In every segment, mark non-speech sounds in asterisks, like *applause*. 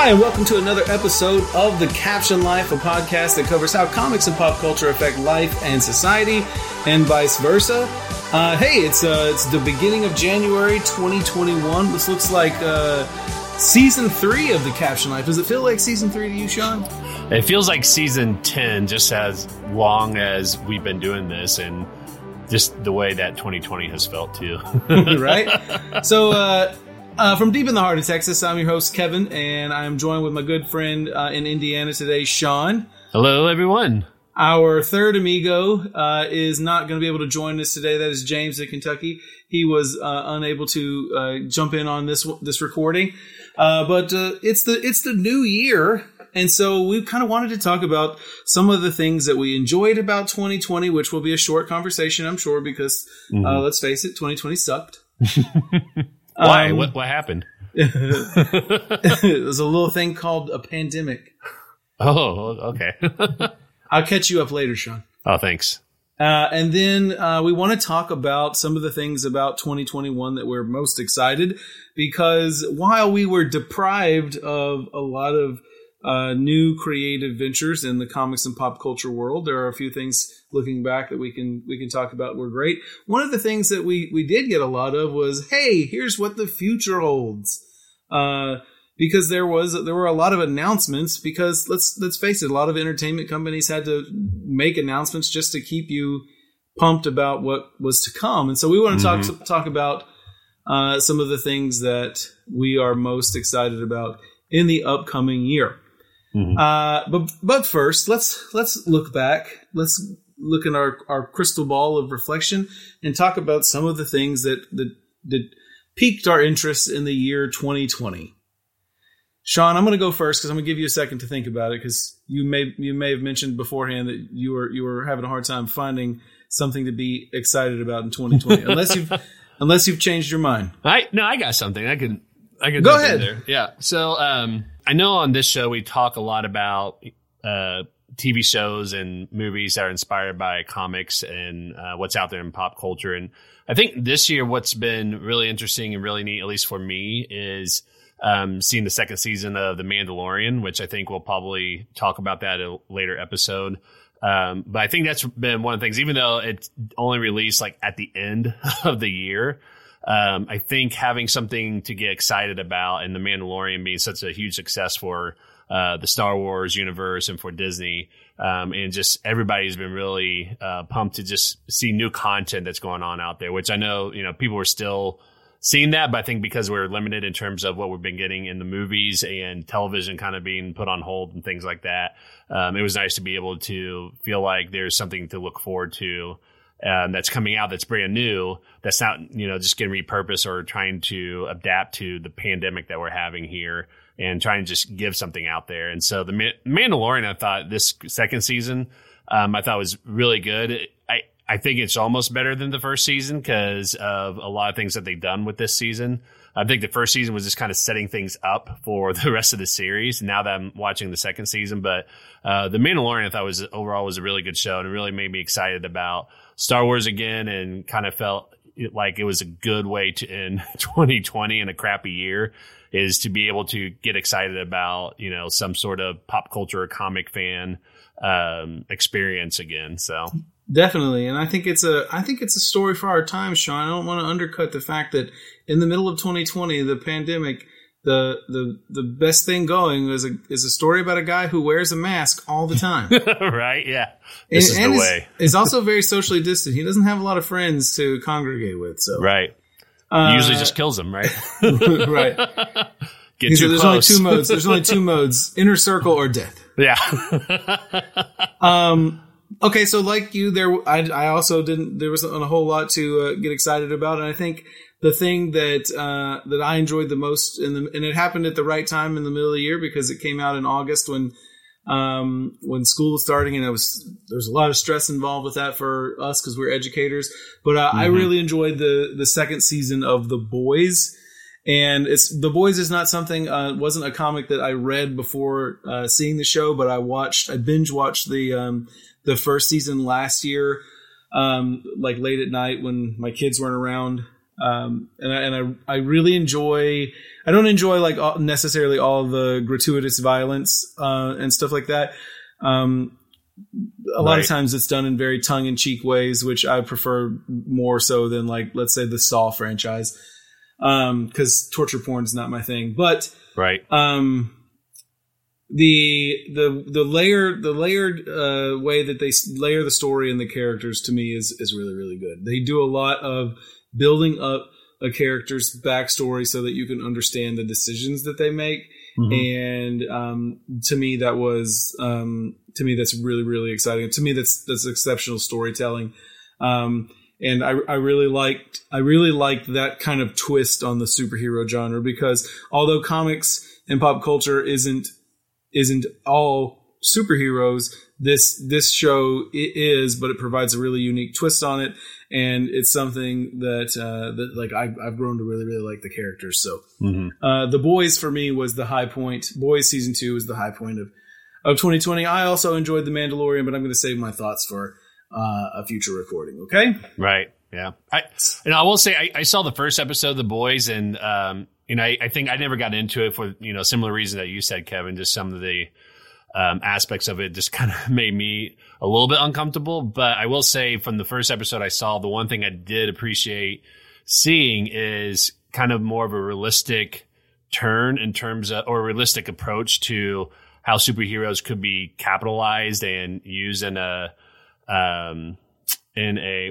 Hi, and welcome to another episode of The Caption Life, a podcast that covers how comics and pop culture affect life and society, and vice versa. Uh, hey, it's uh, it's the beginning of January 2021. This looks like uh, season three of The Caption Life. Does it feel like season three to you, Sean? It feels like season 10, just as long as we've been doing this, and just the way that 2020 has felt too. *laughs* right? *laughs* So, uh, uh, from deep in the heart of Texas, I'm your host, Kevin, and I'm joined with my good friend uh, in Indiana today, Sean. Hello, everyone. Our third amigo uh, is not going to be able to join us today. That is James in Kentucky. He was uh, unable to uh, jump in on this this recording, uh, but it's the it's the new year, and so we kind of wanted to talk about some of the things that we enjoyed about 2020, which will be a short conversation, I'm sure, because mm-hmm. let's face it, 2020 sucked. *laughs* Why? Um, what what happened? *laughs* *laughs* was a little thing called a pandemic. Oh, okay. *laughs* I'll catch you up later, Sean. Oh, thanks. Uh, and then uh, we want to talk about some of the things about 2021 that we're most excited because while we were deprived of a lot of uh, new creative ventures in the comics and pop culture world. There are a few things looking back that we can we can talk about were great. One of the things that we we did get a lot of was, hey, here's what the future holds. Uh, because there was there were a lot of announcements because let's let's face it a lot of entertainment companies had to make announcements just to keep you pumped about what was to come and so we want to mm-hmm. talk talk about uh, some of the things that we are most excited about in the upcoming year Mm-hmm. Uh, but but first, let's let's look back. Let's look in our, our crystal ball of reflection and talk about some of the things that that, that piqued our interest in the year 2020. Sean, I'm going to go first because I'm going to give you a second to think about it because you may you may have mentioned beforehand that you were you were having a hard time finding something to be excited about in 2020 *laughs* unless you've unless you've changed your mind. I no, I got something. I can I can go ahead. There. Yeah. So um I know on this show we talk a lot about uh, TV shows and movies that are inspired by comics and uh, what's out there in pop culture. And I think this year, what's been really interesting and really neat, at least for me, is um, seeing the second season of The Mandalorian, which I think we'll probably talk about that in a later episode. Um, but I think that's been one of the things, even though it's only released like at the end *laughs* of the year um, I think having something to get excited about and The Mandalorian being such a huge success for uh, the Star Wars universe and for Disney, um, and just everybody's been really uh, pumped to just see new content that's going on out there. Which I know you know people are still seeing that, but I think because we're limited in terms of what we've been getting in the movies and television kind of being put on hold and things like that, um, it was nice to be able to feel like there's something to look forward to um, that's coming out that's brand new that's not you know just getting repurposed or trying to adapt to the pandemic that we're having here and trying to just give something out there. And so the mandalorian i thought this second season um, i thought was really good. I i think it's almost better than the first season because of a lot of things that they've done with this season. I think the first season was just kind of setting things up for *laughs* the rest of the series. Now that I'm watching the second season, but uh, the Mandalorian I thought was overall was a really good show and it really made me excited about Star Wars again and kind of felt like it was a good way to end *laughs* 2020 in a crappy year is to be able to get excited about, you know, some sort of pop culture or comic fan um, experience again. So definitely. And I think it's a, I think it's a story for our time, Sean. I don't want to undercut the fact that in the middle of 2020, the pandemic, the the the best thing going is a is a story about a guy who wears a mask all the time. *laughs* right? Yeah. This and, is the way. Is, also very socially distant. He doesn't have a lot of friends to congregate with. So right. Uh, Usually just kills them, right? *laughs* *laughs* right. Get too there's only two modes. There's only two modes: inner circle or death. Yeah. um. Okay, so like you, there, I, I also didn't. There wasn't a whole lot to uh, get excited about, and I think the thing that uh, that I enjoyed the most, in the, and it happened at the right time in the middle of the year because it came out in August when um, when school was starting, and it was there's a lot of stress involved with that for us because we're educators. But uh, mm-hmm. I really enjoyed the the second season of The Boys. And it's The Boys is not something uh, wasn't a comic that I read before uh, seeing the show, but I watched I binge watched the um, the first season last year, um, like late at night when my kids weren't around Um, and I, and I, I really enjoy. I don't enjoy like all, necessarily all the gratuitous violence uh, and stuff like that. Um, a lot of times it's done in very tongue in cheek ways, which I prefer more so than like let's say the Saw franchise, because torture porn is not my thing. But Right. um, the the the layer the layered uh, way that they layer the story and the characters to me is is really really good. They do a lot of building up a character's backstory so that you can understand the decisions that they make. And um, to me that was um, to me that's really really exciting. To me that's that's exceptional storytelling. Um, and I, I really liked I really liked that kind of twist on the superhero genre because although comics and pop culture isn't isn't all superheroes this this show it is but it provides a really unique twist on it and it's something that uh, that like I've, I've grown to really really like the characters so Mhm. uh, the boys for me was the high point. Boys season two was the high point of of 2020. I also enjoyed the Mandalorian, but I'm going to save my thoughts for uh, a future recording. Okay. Right. Yeah. I and I will say I, I saw the first episode of The Boys, and um, you know, I, I think I never got into it for you know similar reason that you said, Kevin. Just some of the um, aspects of it just *laughs* kind of made me a little bit uncomfortable. But I will say, from the first episode I saw, the one thing I did appreciate seeing is kind of more of a realistic turn in terms of or a realistic approach to how superheroes could be capitalized and used in a um in a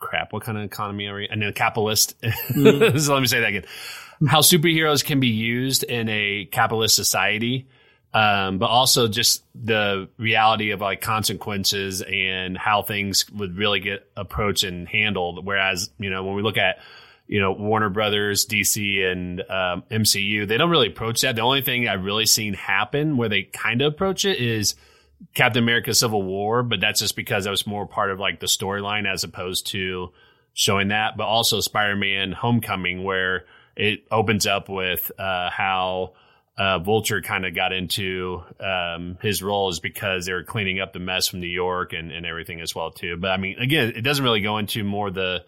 crap what kind of economy are we in a capitalist *laughs* so let me say that again how superheroes can be used in a capitalist society um, but also just the reality of like consequences and how things would really get approached and handled. Whereas, you know, when we look at, you know, Warner Brothers, DC, and um, MCU, they don't really approach that. The only thing I've really seen happen where they kind of approach it is Captain America Civil War, but that's just because that was more part of like the storyline as opposed to showing that. But also Spider Man Homecoming, where it opens up with uh, how uh, Vulture kind of got into um, his role is because they were cleaning up the mess from New York and, and everything as well too. But I mean, again, it doesn't really go into more the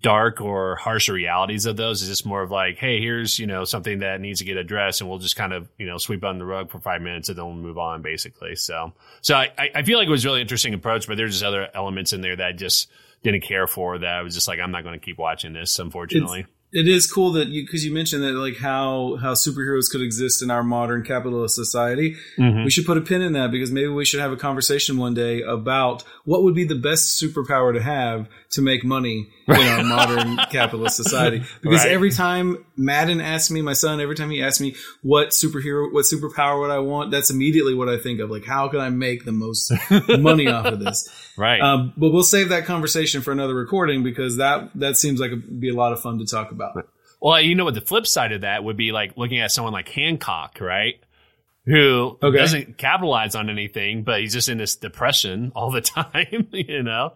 dark or harsher realities of those. It's just more of like, hey, here's you know something that needs to get addressed, and we'll just kind of you know sweep under the rug for five minutes and then we'll move on, basically. So, so I, I feel like it was really interesting approach, but there's just other elements in there that I just didn't care for. That I was just like, I'm not going to keep watching this, unfortunately. It is cool that you because you mentioned that like how how superheroes could exist in our modern capitalist society. Mhm. We should put a pin in that because maybe we should have a conversation one day about what would be the best superpower to have to make money in our modern *laughs* capitalist society. Because Right. every time Madden asks me, my son, every time he asks me what superhero, what superpower would I want, that's immediately what I think of. Like, how can I make the most money off of this? *laughs* Right. Um, but we'll save that conversation for another recording because that that seems like it'd be a lot of fun to talk about. Well, you know what the flip side of that would be like looking at someone like Hancock, right? Who Okay. doesn't capitalize on anything, but he's just in this depression all the *laughs* time, you know?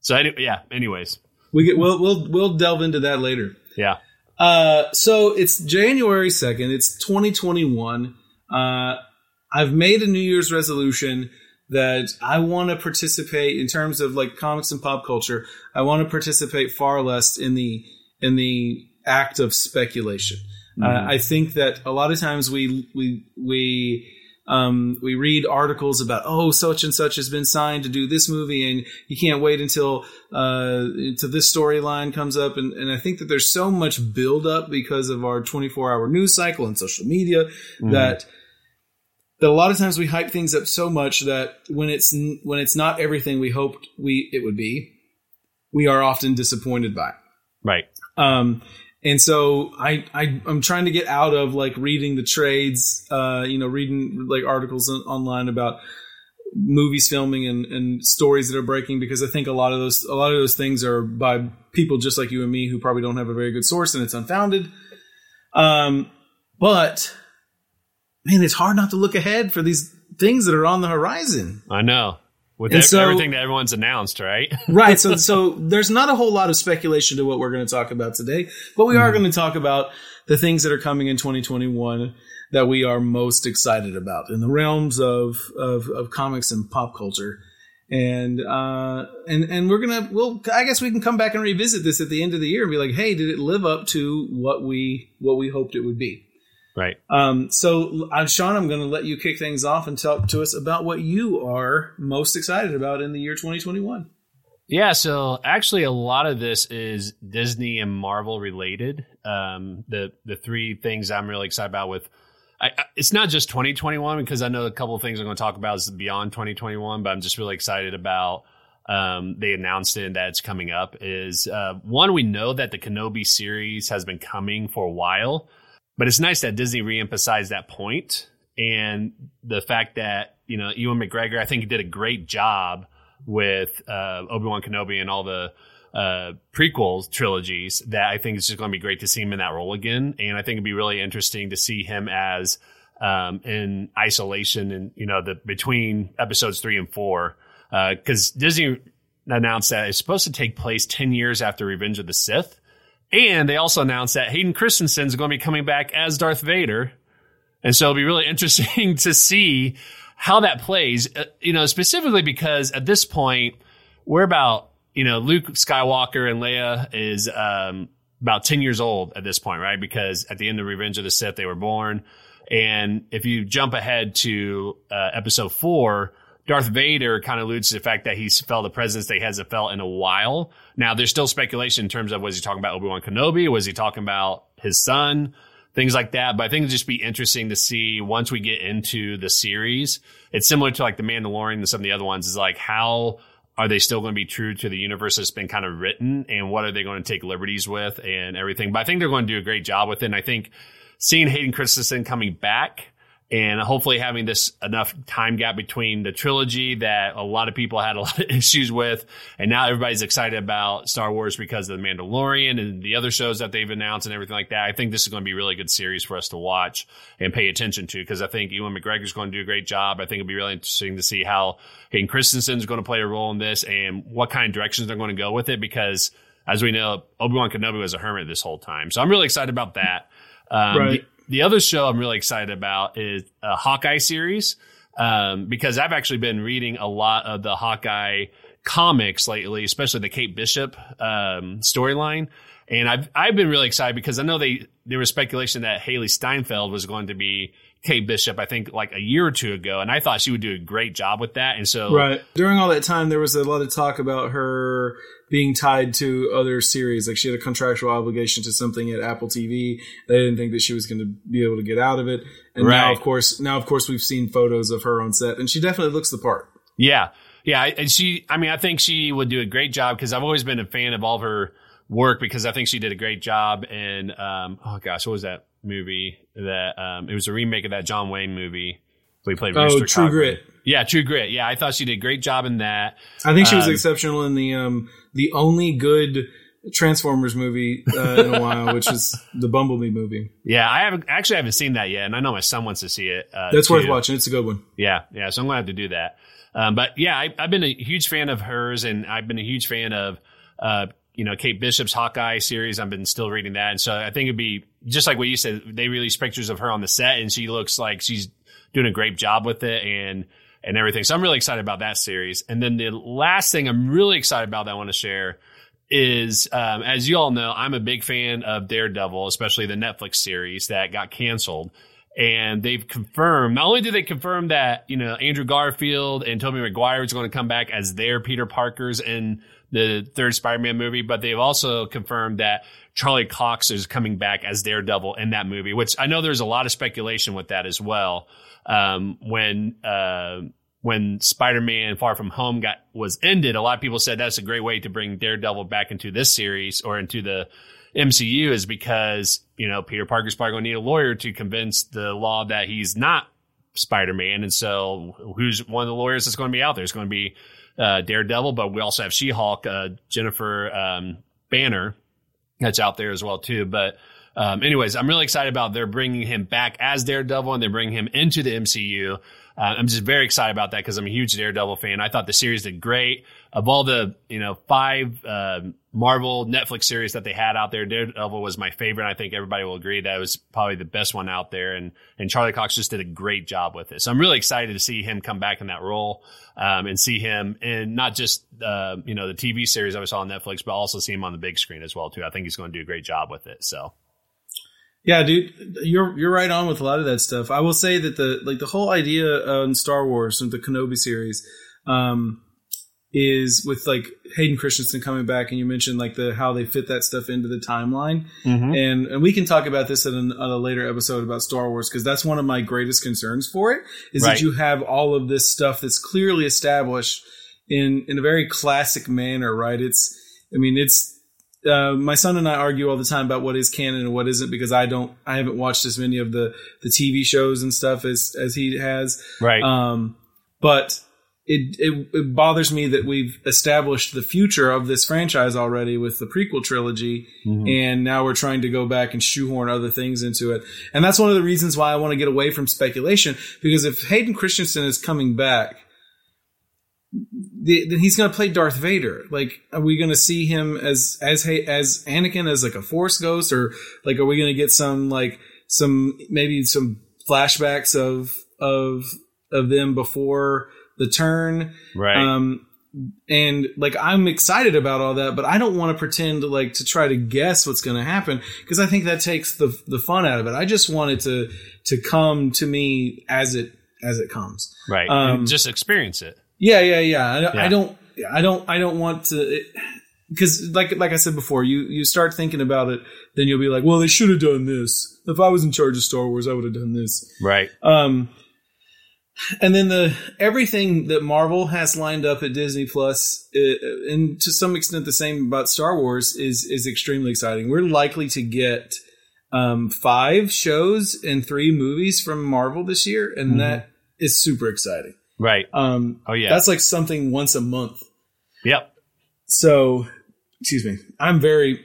So, any, yeah, anyways. We get we'll we'll we'll delve into that later. Yeah. Uh, so it's January second. It's 2021. Uh, I've made a New Year's resolution that I want to participate in terms of like comics and pop culture. I want to participate far less in the in the act of speculation. Uh, I think that a lot of times we we we um, we read articles about oh such and such has been signed to do this movie and you can't wait until uh, until this storyline comes up and, and I think that there's so much build up because of our 24 hour news cycle and social media that that a lot of times we hype things up so much that when it's when it's not everything we hoped we it would be we are often disappointed by it. Right. Um, and so I, I I'm trying to get out of like reading the trades, uh, you know, reading like articles on, online about movies filming and, and stories that are breaking because I think a lot of those a lot of those things are by people just like you and me who probably don't have a very good source and it's unfounded. Um, but man, it's hard not to look ahead for these things that are on the horizon. I know. With ev- so- everything that everyone's announced, right? *laughs* right so so there's not a whole lot of speculation to what we're going to talk about today but we are going to talk about the things that are coming in 2021 that we are most excited about in the realms of of, of comics and pop culture and uh, and and we're gonna well I guess we can come back and revisit this at the end of the year and be like, hey, did it live up to what we what we hoped it would be? Right. Um, so, uh, Sean, I'm going to let you kick things off and talk to us about what you are most excited about in the year 2021. Yeah, so actually, a lot of this is Disney and Marvel related. Um, the the three things I'm really excited about with I, I, it's not just 2021 because I know a couple of things I'm going to talk about is beyond 2021, but I'm just really excited about. Um, they announced it that it's coming up. Is uh, one we know that the Kenobi series has been coming for a while, but it's nice that Disney reemphasized that point and the fact that you know Ewan McGregor. I think he did a great job with uh, Obi Wan Kenobi and all the uh, prequel trilogies that I think it's just going to be great to see him in that role again. And I think it'd be really interesting to see him as um, in isolation and, you know, the between episodes three and four. Because uh, Disney announced that it's supposed to take place 10 years after Revenge of the Sith. And they also announced that Hayden Christensen is going to be coming back as Darth Vader. And so it'll be really *laughs* interesting to see how that plays, uh, you know, specifically because at this point, we're about you know, Luke Skywalker and Leia is um, about 10 years old at this point, right? Because at the end of Revenge of the Sith, they were born. And if you jump ahead to uh, episode four, Darth Vader kind of alludes to the fact that he's felt a presence that he hasn't felt in a while. Now, there's still speculation in terms of was he talking about Obi Wan Kenobi? Was he talking about his son? Things like that. But I think it'd just be interesting to see once we get into the series. It's similar to like The Mandalorian and some of the other ones, is like how are they still going to be true to the universe that's been kind of written and what are they going to take liberties with and everything but i think they're going to do a great job with it and i think seeing hayden christensen coming back and hopefully having this enough time gap between the trilogy that a lot of people had a *laughs* lot of issues with. And now everybody's excited about star wars because of the mandalorian and the other shows that they've announced and everything like that. I think this is going to be a really good series for us to watch and pay attention to because i think ewan mcgregor's going to do a great job. I think it'll be really interesting to see how hayden christensen's going to play a role in this and what kind of directions they're going to go with it because as we know obi-wan kenobi was a hermit this whole time. So i'm really excited about that. Um, right. the other show I'm really excited about is a Hawkeye series um, because I've actually been reading a lot of the Hawkeye comics lately, especially the Kate Bishop um, storyline. And I've I've been really excited because I know they there was speculation that Hailee Steinfeld was going to be Kate Bishop, I think like a year or two ago, and I thought she would do a great job with that. And so, right during all that time, there was a lot of talk about her being tied to other series. Like she had a contractual obligation to something at Apple TV. They didn't think that she was going to be able to get out of it. And right. now, of course, now of course we've seen photos of her on set, and she definitely looks the part. Yeah, yeah, and she. I mean, I think she would do a great job because I've always been a fan of all of her work because I think she did a great job And Um, oh gosh, what was that movie? That um, it was a remake of that John Wayne movie. We played. Oh, True Grit. Yeah, True Grit. Yeah, I thought she did a great job in that. I think she was um, exceptional in the um, the only good Transformers movie uh, in a while, which is the Bumblebee movie. Yeah, I haven't actually haven't seen that yet, and I know my son wants to see it. Uh, That's too. worth watching. It's a good one. Yeah, yeah. So I'm gonna have to do that. Um, but yeah, I, have been a huge fan of hers, and I've been a huge fan of uh, you know Kate Bishop's Hawkeye series. I've been still reading that, and so I think it'd be just like what you said. They released pictures of her on the set, and she looks like she's doing a great job with it, and and everything. So I'm really excited about that series. And then the last thing I'm really excited about that I want to share is, um, as you all know, I'm a big fan of Daredevil, especially the Netflix series that got canceled. And they've confirmed, not only did they confirm that, you know, Andrew Garfield and Tobey Maguire is going to come back as their Peter Parkers in the third Spider-Man movie, but they've also confirmed that Charlie Cox is coming back as Daredevil in that movie, which I know there's a lot of speculation with that as well. Um, when uh, when Spider-Man Far From Home got was ended, a lot of people said that's a great way to bring Daredevil back into this series or into the MCU is because you know Peter Parker's probably going to need a lawyer to convince the law that he's not Spider-Man, and so who's one of the lawyers that's going to be out there? It's going to be uh, Daredevil, but we also have She-Hulk, uh, Jennifer um, Banner, that's out there as well too. But um, anyways, I'm really excited about they're bringing him back as Daredevil and they're bringing him into the MCU. Uh, I'm just very excited about that because I'm a huge Daredevil fan. I thought the series did great. Of all the you know five uh, Marvel Netflix series that they had out there, Daredevil was my favorite. I think everybody will agree that was probably the best one out there. And and Charlie Cox just did a great job with it. So I'm really excited to see him come back in that role um, and see him in not just uh, you know the TV series I saw on Netflix, but also see him on the big screen as well too. I think he's going to do a great job with it. So. Yeah, dude, you're you're right on with a lot of that stuff. I will say that the like the whole idea on Star Wars and the Kenobi series um, is with like Hayden Christensen coming back, and you mentioned like the how they fit that stuff into the timeline, mm-hmm. and and we can talk about this in an, a later episode about Star Wars because that's one of my greatest concerns for it is right. that you have all of this stuff that's clearly established in in a very classic manner, right? It's I mean it's uh, my son and I argue all the time about what is canon and what isn't because I don't, I haven't watched as many of the the TV shows and stuff as as he has. Right. Um, but it, it, it bothers me that we've established the future of this franchise already with the prequel trilogy, mm-hmm. and now we're trying to go back and shoehorn other things into it. And that's one of the reasons why I want to get away from speculation because if Hayden Christensen is coming back then he's going to play Darth Vader. Like, are we going to see him as as as Anakin as like a Force ghost, or like are we going to get some like some maybe some flashbacks of of of them before the turn? Right. Um, and like I'm excited about all that, but I don't want to pretend like to try to guess what's going to happen because I think that takes the the fun out of it. I just want it to to come to me as it as it comes. Right. Um, just experience it. Yeah, yeah, yeah. I, yeah. I don't, I don't, I don't want to, because like like I said before, you you start thinking about it, then you'll be like, well, they should have done this. If I was in charge of Star Wars, I would have done this. Right. Um, and then the everything that Marvel has lined up at Disney Plus, uh, and to some extent the same about Star Wars, is is extremely exciting. We're likely to get um, five shows and three movies from Marvel this year, and mm-hmm. that is super exciting. Right. Um, oh yeah. That's like something once a month. Yep. So, excuse me. I'm very,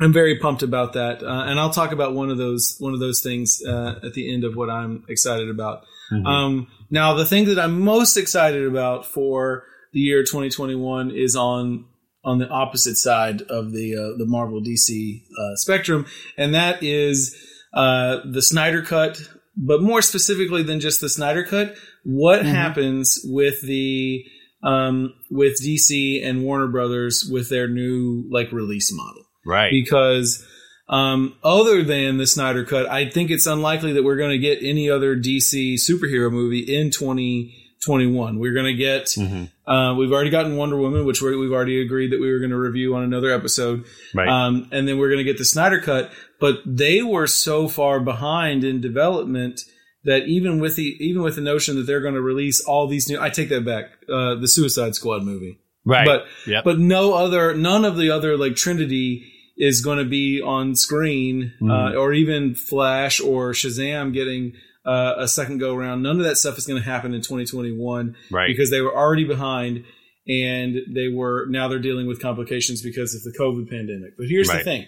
I'm very pumped about that, uh, and I'll talk about one of those one of those things uh, at the end of what I'm excited about. Mm-hmm. Um, now, the thing that I'm most excited about for the year 2021 is on on the opposite side of the uh, the Marvel DC uh, spectrum, and that is uh, the Snyder Cut. But more specifically than just the Snyder Cut, what mm-hmm. happens with the um, with DC and Warner Brothers with their new like release model, right? Because um, other than the Snyder Cut, I think it's unlikely that we're going to get any other DC superhero movie in 2021. We're going to get, mm-hmm. uh, we've already gotten Wonder Woman, which we have already agreed that we were going to review on another episode. Right. Um, and then we're going to get the Snyder Cut, but they were so far behind in development that even with the even with the notion that they're going to release all these new, I take that back. Uh, the Suicide Squad movie, right? But yep. but no other, none of the other like Trinity is going to be on screen, mm. uh, or even Flash or Shazam getting uh, a second go around. None of that stuff is going to happen in 2021, right? Because they were already behind, and they were now they're dealing with complications because of the COVID pandemic. But here's right. the thing.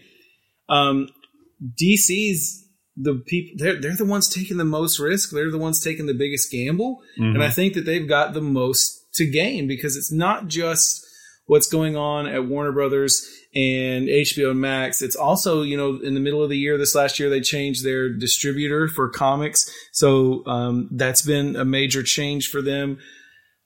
Um, DC's the people they're they're the ones taking the most risk. They're the ones taking the biggest gamble, mm-hmm. and I think that they've got the most to gain because it's not just what's going on at Warner Brothers and HBO Max. It's also, you know, in the middle of the year, this last year, they changed their distributor for comics. So um, that's been a major change for them.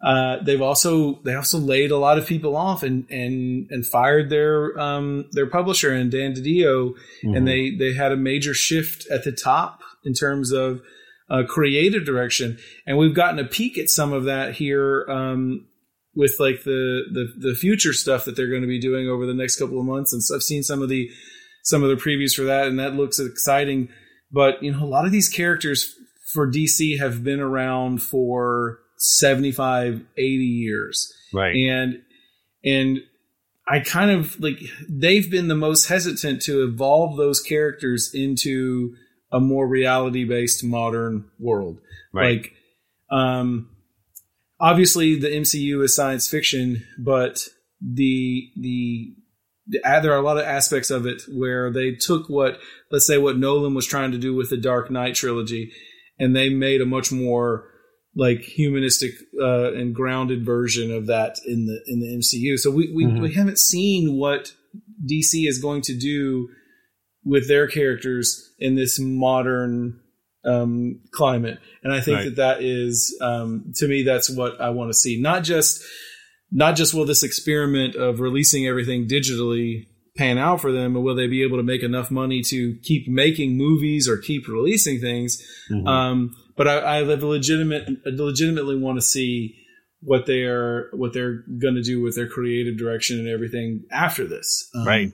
Uh, they've also they also laid a lot of people off and and and fired their um, their publisher and Dan DiDio, mm-hmm. and they they had a major shift at the top in terms of uh, creative direction, and we've gotten a peek at some of that here um, with like the, the the future stuff that they're going to be doing over the next couple of months, and so I've seen some of the some of the previews for that, and that looks exciting. But you know, a lot of these characters for DC have been around for 75 80 years right and and i kind of like they've been the most hesitant to evolve those characters into a more reality based modern world right. like um obviously the mcu is science fiction but the the there are a lot of aspects of it where they took what let's say what Nolan was trying to do with the Dark Knight trilogy, and they made a much more like humanistic uh, and grounded version of that in the in the MCU. So we we, mm-hmm. we haven't seen what DC is going to do with their characters in this modern um, climate, and I think right. that that is um, to me that's what I want to see. Not just not just will this experiment of releasing everything digitally pan out for them, but will they be able to make enough money to keep making movies or keep releasing things? Mm-hmm. Um, but I, I legitimate, legitimately want to see what they're what they're going to do with their creative direction and everything after this. Um, right.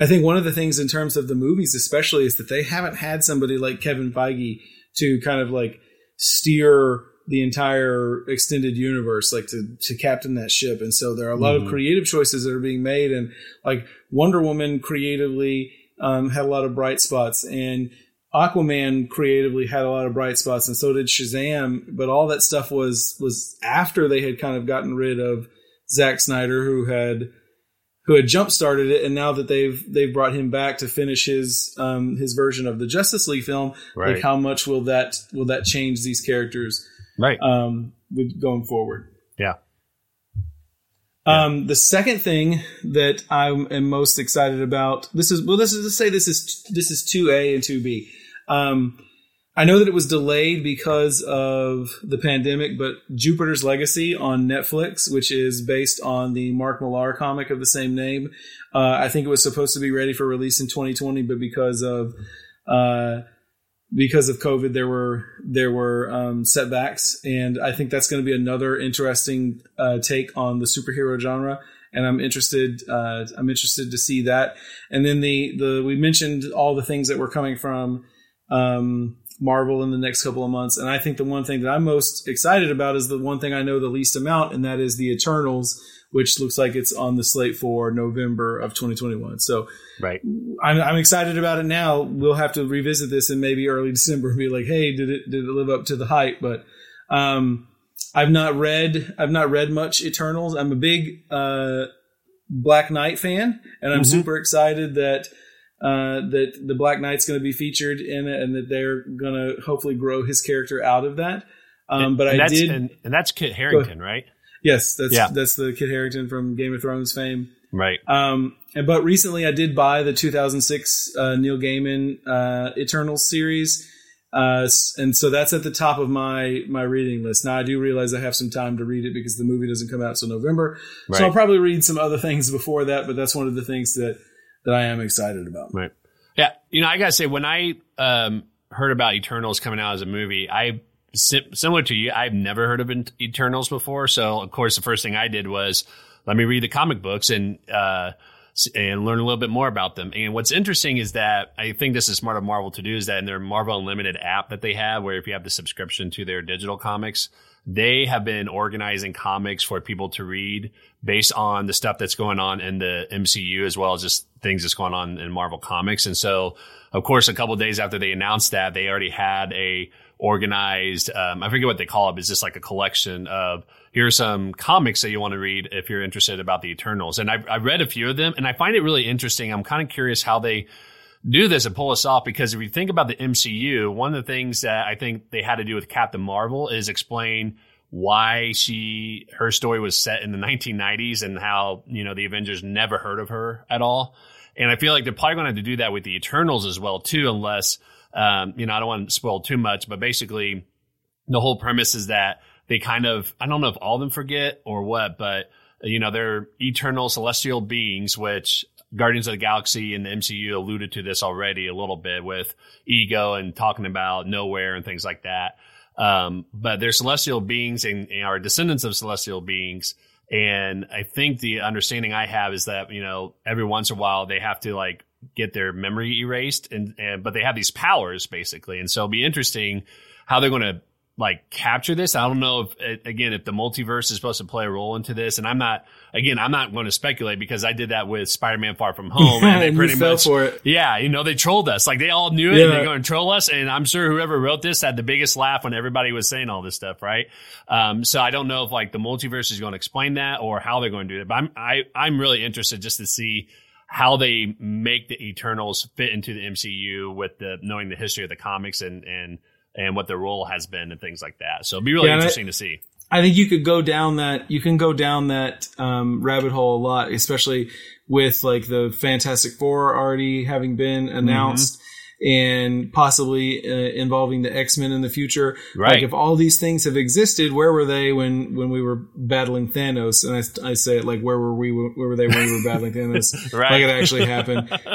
I think one of the things in terms of the movies, especially, is that they haven't had somebody like Kevin Feige to kind of like steer the entire extended universe, like to to captain that ship. And so there are a lot mm-hmm. of creative choices that are being made, and like Wonder Woman creatively um, had a lot of bright spots, and Aquaman creatively had a lot of bright spots, and so did Shazam. But all that stuff was was after they had kind of gotten rid of Zack Snyder, who had who had jump started it, and now that they've they've brought him back to finish his um, his version of the Justice League film, right. like how much will that will that change these characters? right um, going forward. Yeah. Um, the second thing that I am most excited about this is well, this is to say this is this is two A and two B. Um, I know that it was delayed because of the pandemic, but Jupiter's Legacy on Netflix, which is based on the Mark Millar comic of the same name, uh, I think it was supposed to be ready for release in 2020, but because of uh, because of COVID, there were there were um, setbacks, and I think that's going to be another interesting uh, take on the superhero genre. And I'm interested. Uh, I'm interested to see that. And then the the we mentioned all the things that were coming from um, Marvel in the next couple of months, and I think the one thing that I'm most excited about is the one thing I know the least amount, and that is the Eternals which looks like it's on the slate for November of 2021. So, right, I'm, I'm excited about it now. We'll have to revisit this in maybe early *laughs* December and be like, hey, did it did it live up to the hype? But um, I've not read I've not read much Eternals. I'm a big uh, Black Knight fan, and I'm mm-hmm. super excited that. Uh, that the Black Knight's going to be featured in it, and that they're going to hopefully grow his character out of that. Um, and, but and I did, and, and that's Kit Harington, right? Yes, that's yeah. that's the Kit Harington from Game of Thrones fame. Right. Um, and, but recently I did buy the 2006 uh, Neil Gaiman uh, Eternals series. Uh, and so that's at the top of my my reading list. Now I do realize I have some time to read it because the movie doesn't come out till November. Right. So I'll probably read some other *laughs* things before that, but that's one of the things that that I am excited about. Right. Yeah. You know, I gotta say when I um, heard about Eternals coming out as a movie, I similar to you, I've never heard of Eternals before. So, of course, the first thing I did was let me read the comic books and uh, and learn a little bit more about them. And what's interesting is that I think this is smart of Marvel to do is that in their Marvel Unlimited app that they have, where if you have the subscription to their digital comics, they have been organizing comics for people to read based on the stuff that's going on in the MCU as well as just things that's going on in Marvel Comics. And so, of course, a couple days after they announced that, they already had a organized. Um, I forget what they call it. But it's just like a collection of here are some comics that you want to read if you're interested about the Eternals. And I, I read a few of them, and I find it really interesting. I'm kind of curious how they do this and pull us off because if you think about the MCU, one of the things that I think they had to do with Captain Marvel is explain why she her story was set in the *laughs* 1990s and how you know the Avengers never heard of her at all. And I feel like they're probably going to have to do that with the Eternals as well too, unless um, you know, I don't want to spoil too much, but basically the whole premise is that they kind of, I don't know if all of them forget or what, but you know, they're eternal celestial beings, which Guardians of the Galaxy and the MCU alluded to this already a little bit with ego and talking about Knowhere and things like that. Um, but they're celestial beings and, and are descendants of celestial beings. And I think the understanding I have is that, you know, every once in a while they have to like get their memory erased and, and but they have these powers basically and so it'll be interesting how they're going to like capture this. I don't know if again if the multiverse is supposed to play a role into this, and I'm not again I'm not going to speculate because I did that with Spider-Man Far From *laughs* Home, and they pretty much for it. Yeah, you know they trolled us like they all knew it. Yeah. and They're going to troll us, and I'm sure whoever wrote this had the biggest laugh when everybody was saying all this stuff, right? Um, so I don't know if like the multiverse is going to explain that or how they're going to do it, but I'm I, I'm really interested just to see how they make the Eternals fit into the MCU with the knowing the history of the comics and and and what their role has been and things like that. So it'll be really yeah, interesting I, to see. I think you could go down that you can go down that um, rabbit hole a lot, especially with like the Fantastic Four already having been announced. Mm-hmm. And possibly uh, involving the X Men in the future. Right. Like if all these things have existed, where were they when when we were battling Thanos? And I, I say it like, where were we? Where were they when we were battling Thanos? *laughs* right. Like it actually happened. *laughs*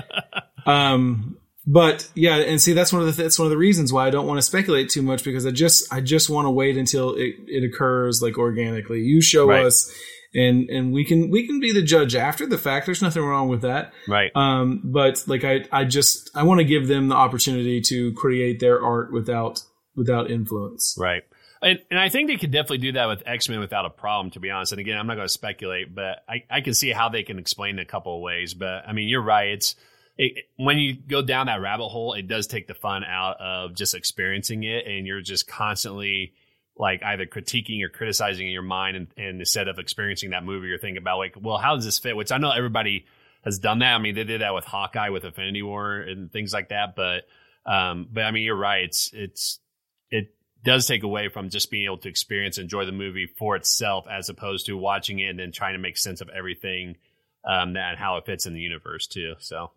Um, but yeah, and see that's one of the that's one of the reasons why I don't want to speculate too much because I just I just want to wait until it, it occurs like organically. You show right. us and and we can we can be the judge after the fact. There's nothing wrong with that. Right. Um but like I I just I want to give them the opportunity to create their art without without influence. Right. And, and I think they could definitely do that with X Men without a problem, to be honest. And again, I'm not going to speculate, but I, I can see how they can explain it a couple of ways. But I mean, you're right. It's it, when you go down that rabbit hole, it does take the fun out of just experiencing it, and you're just constantly like either critiquing or criticizing in your mind, and, and instead of experiencing that movie, you're thinking about like, well, how does this fit? Which I know everybody has done that. I mean, they did that with Hawkeye with Infinity War and things like that. But um, but I mean, you're right. It's it's it does take away from just being able to experience and enjoy the movie for itself, as opposed to watching it and then trying to make sense of everything um, that and how it fits in the universe too. So.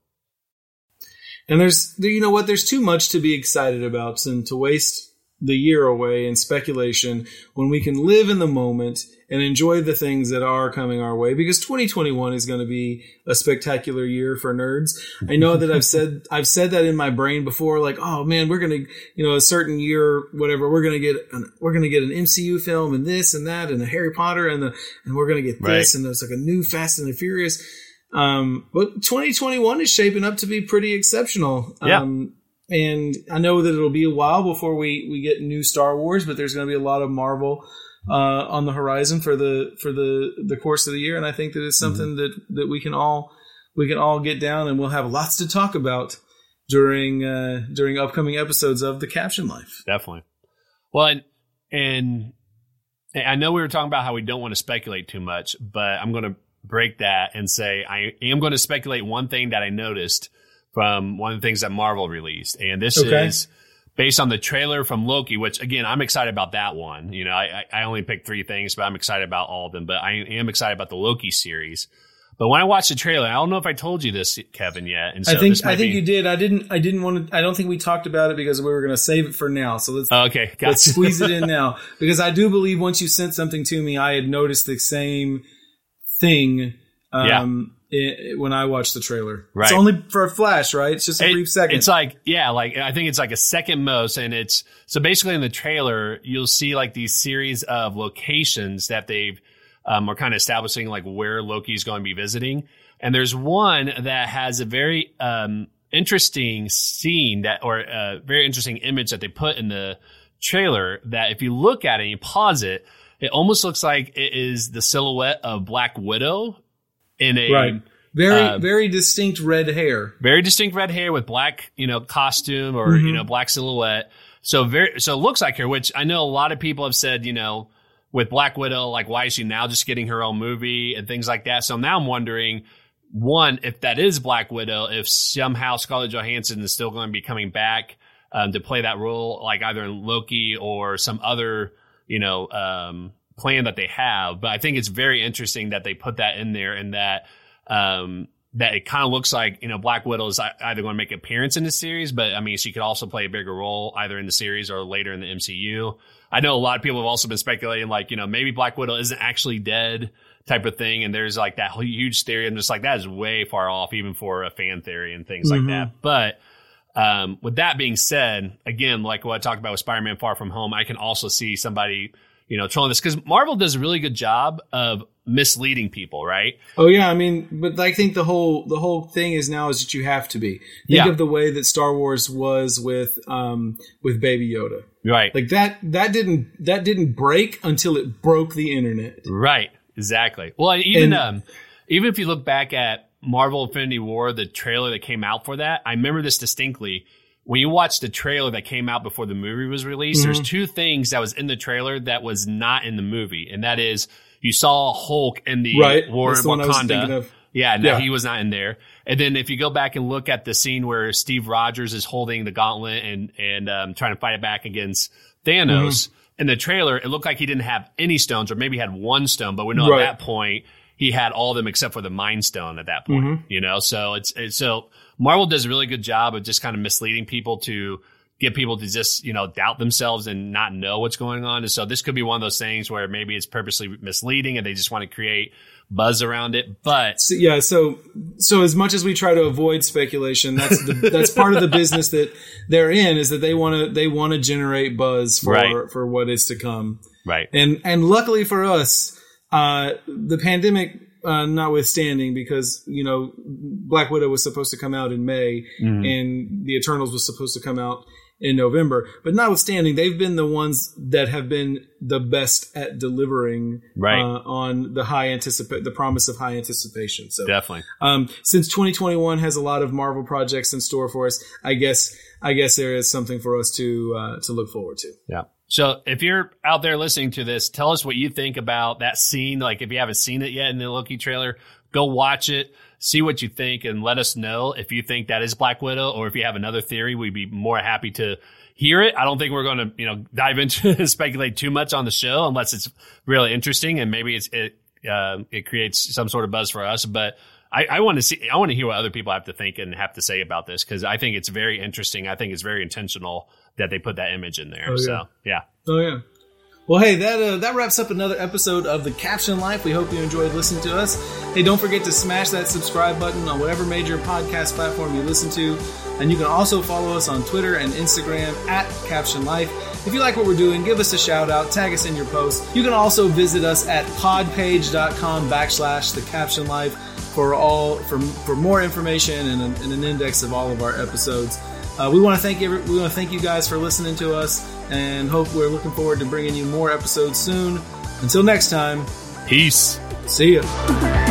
And there's, you know what, there's too much to be excited about and to waste the year away in speculation when we can live in the moment and enjoy the things that are coming our way because 2021 is going to be a spectacular year for nerds. I know that I've said *laughs* I've said that in my brain before like oh man we're going to you know a certain year whatever we're going to get an, we're going to get an MCU film and this and that and a Harry Potter and the and we're going to get this right. and there's like a new Fast and the Furious um, but 2021 is shaping up to be pretty exceptional. Yeah. Um, and I know that it'll be a while before we, we get new Star Wars, but there's going to be a lot of Marvel uh, on the horizon for the for the the course of the year, and I think that it's something mm-hmm. that that we can all we can all get down, and we'll have lots to talk about during uh, during upcoming episodes of the Caption Life. Definitely. Well, and and I know we were talking about how we don't want to speculate too much, but I'm going to break that and say I am going to speculate one thing that I noticed from one of the things that Marvel released, and this okay. is based on the trailer from Loki. Which again, I'm excited about that one. You know, I, I only picked three things, but I'm excited about all of them. But I am excited about the Loki series. But when I watched the trailer, I don't know if I told you this, Kevin, yet. And so I think I think be, you did. I didn't. I didn't want to. I don't think we talked about it because we were going to save it for now. So let's oh, okay. Gotcha. Let's squeeze it in *laughs* now because I do believe once you sent something to me, I had noticed the same thing um, yeah. It, when I watched the trailer. Right. It's only for a flash, right? It's just a it, brief second. It's like, yeah, like I think it's like a second most. And it's so basically in the trailer, you'll see like these series of locations that they've um, are kind of establishing like where Loki's going to be visiting. And there's one that has a very um, interesting scene that, or a very interesting image that they put in the trailer that if you look at it and you pause it, it almost looks like it is the silhouette of Black Widow in a right. very uh, very distinct red hair, very distinct red hair with black you know costume or mm-hmm. you know black silhouette. So very so it looks like her, which I know a lot of people have said you know with Black Widow, like why is she now just getting her own movie and things like that. So now I'm wondering. One, if that is Black Widow, if somehow Scarlett Johansson is still going to be coming back um, to play that role, like either in Loki or some other, you know, um, plan that they have. But I think it's very interesting that they put that in there and that um, that it kind of looks like you know Black Widow is either going to make an appearance in the series, but I mean she could also play a bigger role either in the series or later in the MCU. I know a lot of people have also been speculating like you know maybe Black Widow isn't actually dead type of thing, and there's like that huge theory. I'm just like that is way far off even for a fan theory and things mm-hmm. like that. But um, with that being said, again, like what I talked about with Spider-Man Far From Home, I can also see somebody you know, trolling this because Marvel does a really good job of misleading people, right? Oh yeah, I mean, but I think the whole the whole thing is now is that you have to be. Think Yeah. of the way that Star Wars was with um with Baby Yoda. Right. Like that that didn't that didn't break until it broke the internet. Right. Exactly. Well, even And- um, even if you look back at Marvel Infinity War, the trailer that came out for that, I remember this distinctly. When you watch the trailer that came out before the movie was released, there's two things that was in the trailer that was not in the movie, and that is you saw Hulk in the Right. War That's of the one I was thinking Wakanda. Yeah, no, Yeah. he was not in there. And then if you go back and look at the scene where Steve Rogers is holding the gauntlet and and um, trying to fight it back against Thanos Mm-hmm. in the trailer, it looked like he didn't have any stones, or maybe he had one stone. But we know Right. at that point he had all of them except for the Mind Stone at that point. Mm-hmm. You know, so it's, it's so Marvel does a really good job of just kind of misleading people to get people to just you know doubt themselves and not know what's going on. And so this could be one of those things where maybe it's purposely misleading and they just want to create buzz around it. But So, yeah, so so as much as we try to avoid speculation, that's the, that's part of the business that they're in is that they want to they want to generate buzz for Right. for what is to come. right, And and luckily for us, uh, the pandemic uh, notwithstanding, because you know Black Widow was supposed to come out in May, Mm-hmm. and the Eternals was supposed to come out in November. But notwithstanding, they've been the ones that have been the best at delivering Right. uh, on the high anticipate the promise of high anticipation. So definitely. um, since 2021 has a lot of Marvel projects in store for us, I guess I guess there is something for us to uh, to look forward to. Yeah. So if you're out there listening to this, tell us what you think about that scene. Like if you haven't seen it yet in the Loki trailer, go watch it, see what you think, and let us know if you think that is Black Widow or if you have another theory. We'd be more happy to hear it. I don't think we're going to, you know, dive into *laughs* speculate too much on the show unless it's really interesting and maybe it's it uh, it creates some sort of buzz for us. But I, I want to see, I want to hear what other people have to think and have to say about this because I think it's very interesting. I think it's very intentional that they put that image in there. Oh, yeah. So yeah. Oh yeah. Well, hey, that uh, that wraps up another episode of the Caption Life. We hope you enjoyed listening to us. Hey, don't forget to smash that subscribe button on whatever major podcast platform you listen to, and you can also follow us on Twitter and Instagram at Caption Life. If you like what we're doing, give us a shout out, tag us in your posts. You can also visit us at podpage.com backslash the Caption Life for all for for more information and, an- and an index of all of our episodes. Uh, we want to thank every, we want to thank you guys for listening to us, and hope we're looking forward to bringing you more episodes soon. Until next time, Peace. see ya.